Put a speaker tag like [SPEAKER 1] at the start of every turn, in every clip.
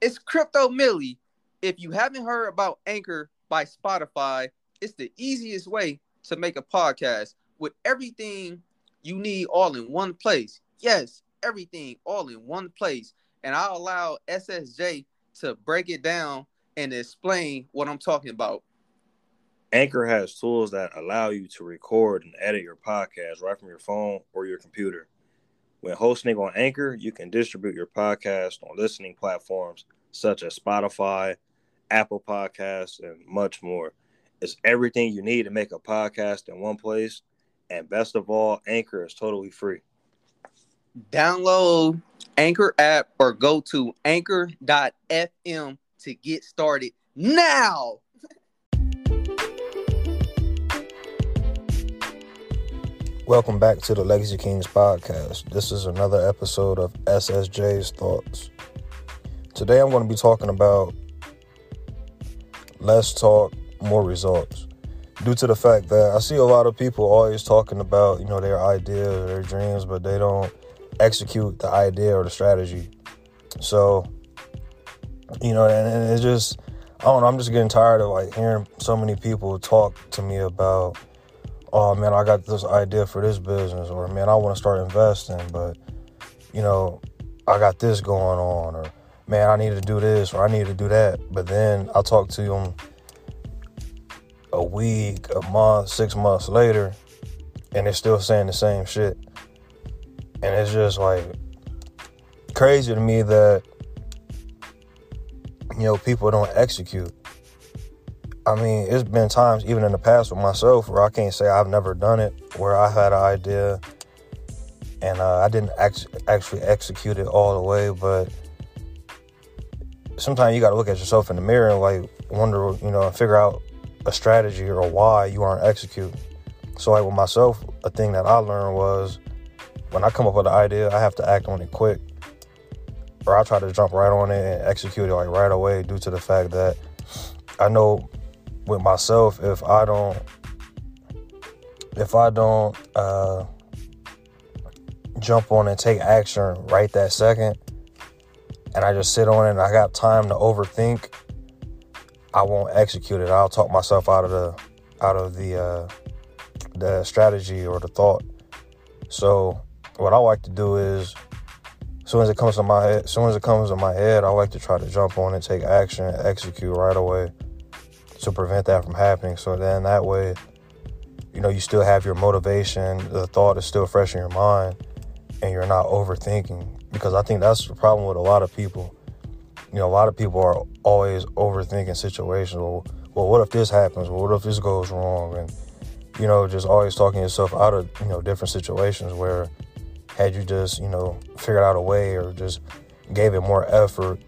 [SPEAKER 1] It's Crypto Millie. If you haven't heard about Anchor by Spotify, it's the easiest way to make a podcast with everything you need all in one place. Yes, everything all in one place. And I'll allow SSJ to break it down and explain what I'm talking about.
[SPEAKER 2] Anchor has tools that allow you to record and edit your podcast right from your phone or your computer. When hosting on Anchor, you can distribute your podcast on listening platforms such as Spotify, Apple Podcasts, and much more. It's everything you need to make a podcast in one place. And best of all, Anchor is totally free.
[SPEAKER 1] Download Anchor app or go to anchor.fm to get started now.
[SPEAKER 3] Welcome back to the Legacy Kings podcast. This is another episode of SSJ's Thoughts. Today I'm going to be talking about less talk, more results. Due to the fact that I see a lot of people always talking about, you know, their ideas their dreams, but they don't execute the idea or the strategy. So, you know, and, and it's just, I don't know, I'm just getting tired of like hearing so many people talk to me about oh man, I got this idea for this business, or man, I want to start investing, but you know, I got this going on, or man, I need to do this, or I need to do that. But then I talk to them a week, a month, six months later, and they're still saying the same shit. And it's just like crazy to me that you know people don't execute. I mean, it's been times even in the past with myself where I can't say I've never done it, where I had an idea and uh, I didn't ex- actually execute it all the way. But sometimes you got to look at yourself in the mirror and like wonder, you know, figure out a strategy or why you aren't executing. So, like with myself, a thing that I learned was when I come up with an idea, I have to act on it quick, or I try to jump right on it and execute it like right away, due to the fact that I know with myself if I don't if I don't uh, jump on and take action right that second, and I just sit on it and I got time to overthink, I won't execute it. I'll talk myself out of the out of the uh, the strategy or the thought. So what I like to do is, as soon as it comes to my head, as soon as it comes to my head, I like to try to jump on and take action, and execute right away to prevent that from happening. So then that way, you know, you still have your motivation, the thought is still fresh in your mind, and you're not overthinking. Because I think that's the problem with a lot of people. You know, a lot of people are always overthinking situations. Well, well what if this happens? Well, what if this goes wrong? And, you know, just always talking yourself out of, you know, different situations where had you just, you know, figured out a way or just gave it more effort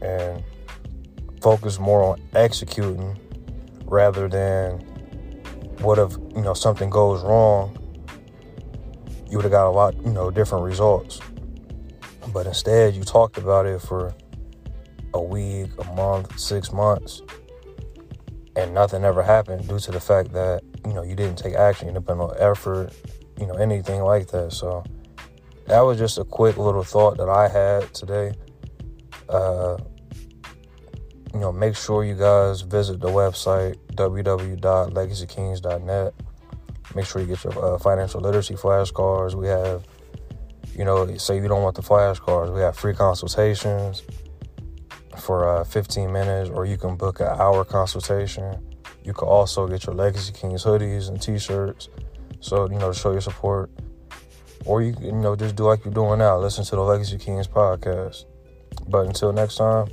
[SPEAKER 3] and focus more on executing rather than what if you know something goes wrong you would have got a lot you know different results. But instead you talked about it for a week a month six months and nothing ever happened due to the fact that you know you didn't take action you didn't put no effort you know anything like that. So that was just a quick little thought that i had today. Uh, you know, make sure you guys visit the website www.legacykings.net. Make sure you get your uh, financial literacy flashcards. We have, you know, say you don't want the flashcards, we have free consultations for uh, 15 minutes, or you can book an hour consultation. You can also get your Legacy Kings hoodies and T-shirts, so you know to show your support. Or you you know just do like you're doing now, listen to the Legacy Kings podcast. But until next time.